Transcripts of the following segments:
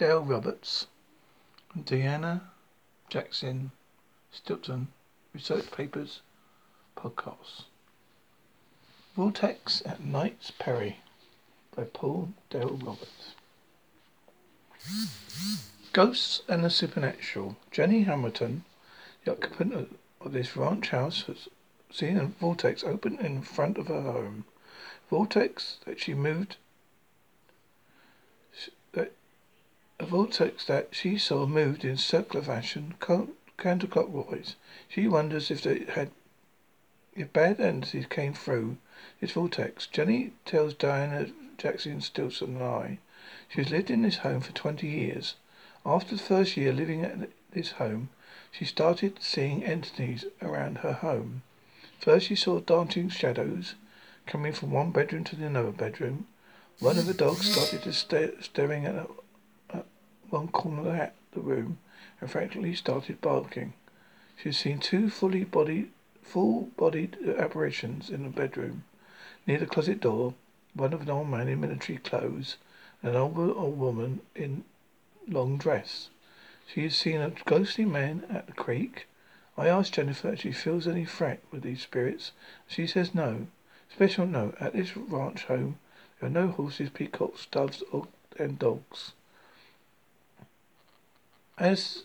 Dale Roberts Deanna Jaxine Stinson Research Papers Podcasts. Vortex at Knights Ferry by Paul Dale Roberts. Ghosts and the Supernatural. Jenny Hamilton, the occupant of this ranch house, has seen a vortex open in front of her home. Vortex that she moved that vortex that she saw moved in circular fashion, counterclockwise. She wonders if they had if bad entities came through this vortex. Jenny tells Deanna Jaxine Stinson and I she has lived in this home for twenty years. After the first year living at this home, she started seeing entities around her home. First she saw dancing shadows coming from one bedroom to the another bedroom. One of the dogs started to stare, staring at, at one corner of the room and frantically started barking. She had seen two fully bodied, full-bodied apparitions in the bedroom. Near the closet door, one of an old man in military clothes and an old, old woman in long dress. She has seen a ghostly man at the creek. I asked Jennifer if she feels any threat with these spirits. She says no. Special note, at this ranch home there are no horses, peacocks, doves, or, and dogs. As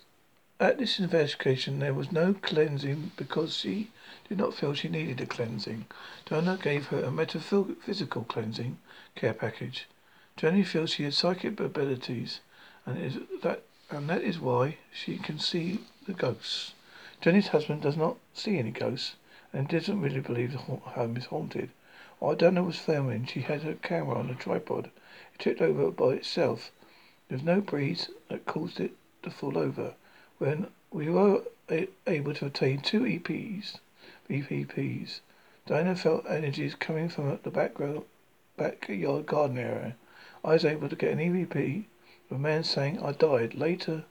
at this investigation, there was no cleansing because she did not feel she needed a cleansing. Donna gave her a metaphysical cleansing care package. Jenny feels she has psychic abilities, and is that and that is why she can see the ghosts. Jenny's husband does not see any ghosts, and doesn't really believe the home is haunted. While Donna was filming, she had her camera on a tripod. It tipped over by itself. There was no breeze that caused it to fall over. When we were a- able to obtain two EPs, EVPs, Deanna felt energies coming from the backyard garden area. I was able to get an EVP of a man saying I died. Later,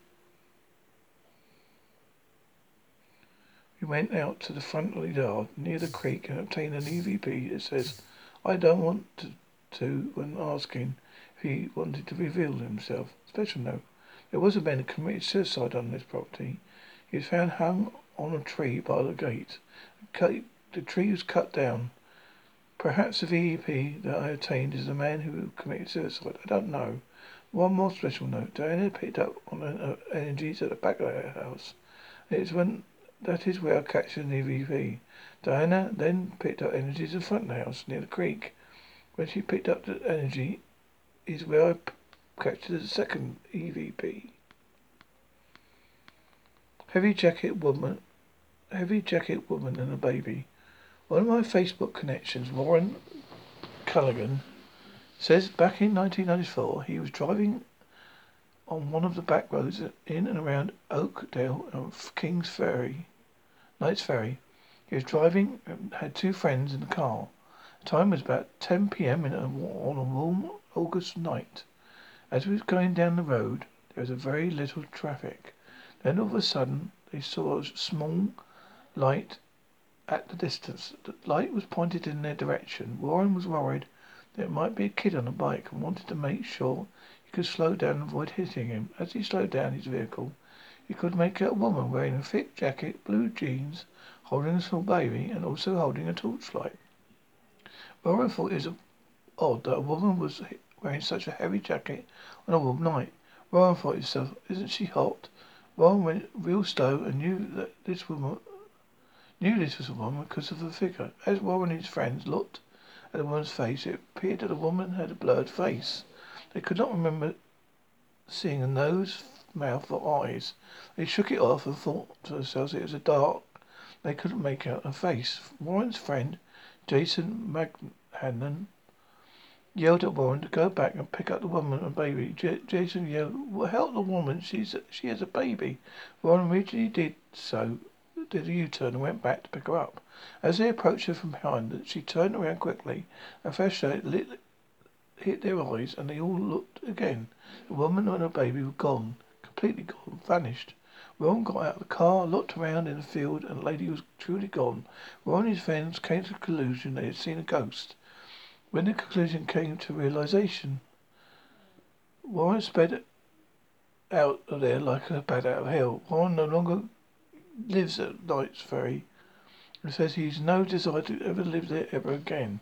We went out to the front yard near the creek and obtained an EVP that says, I don't want to, to when asking if he wanted to reveal himself. Special note. There was a man who committed suicide on this property. He was found hung on a tree by the gate. The tree was cut down. Perhaps the EVP that I obtained is the man who committed suicide. I don't know. One more special note. Deanna picked up on uh, energies at the back of her house. It's when that is where I captured the EVP. Deanna then picked up energies in front of the house near the creek. When she picked up the energy is where I captured the second EVP. Heavy jacket woman, heavy jacket woman and a baby. One of my Facebook connections, Warren Culligan, says back in 1994 he was driving on one of the back roads in and around Oakdale and Kings Ferry Knights Ferry. He was driving and had two friends in the car. The time was about 10 p.m. A, on a warm August night. As we was going down the road, there was a very little traffic. Then all of a sudden, they saw a small light at the distance. The light was pointed in their direction. Warren was worried that it might be a kid on a bike and wanted to make sure he could slow down and avoid hitting him. As he slowed down his vehicle, he could make out a woman wearing a thick jacket, blue jeans, holding a small baby, and also holding a torchlight. Warren thought it was odd that a woman was wearing such a heavy jacket on a warm night. Warren thought to himself, isn't she hot? Warren went real slow and knew that this woman knew this was a woman because of her figure. As Warren and his friends looked at the woman's face, it appeared that the woman had a blurred face. They could not remember seeing a nose, mouth or eyes. They shook it off and thought to themselves it was a dark. They couldn't make out a face. Warren's friend, Jason Maghannon, yelled at Warren to go back and pick up the woman and baby. J- Jason yelled, well, "Help the woman! She's she has a baby." Warren immediately did so, did a U-turn and went back to pick her up. As they approached her from behind, she turned around quickly. A flashlight lit, hit their eyes, and they all looked again. The woman and her baby were gone completely gone, vanished. Ron got out of the car, looked around in the field, and the lady was truly gone. Ron and his friends came to the conclusion they had seen a ghost. When the conclusion came to realization, Warren sped out of there like a bat out of hell. Warren no longer lives at Knight's Ferry and says he's no desire to ever live there ever again.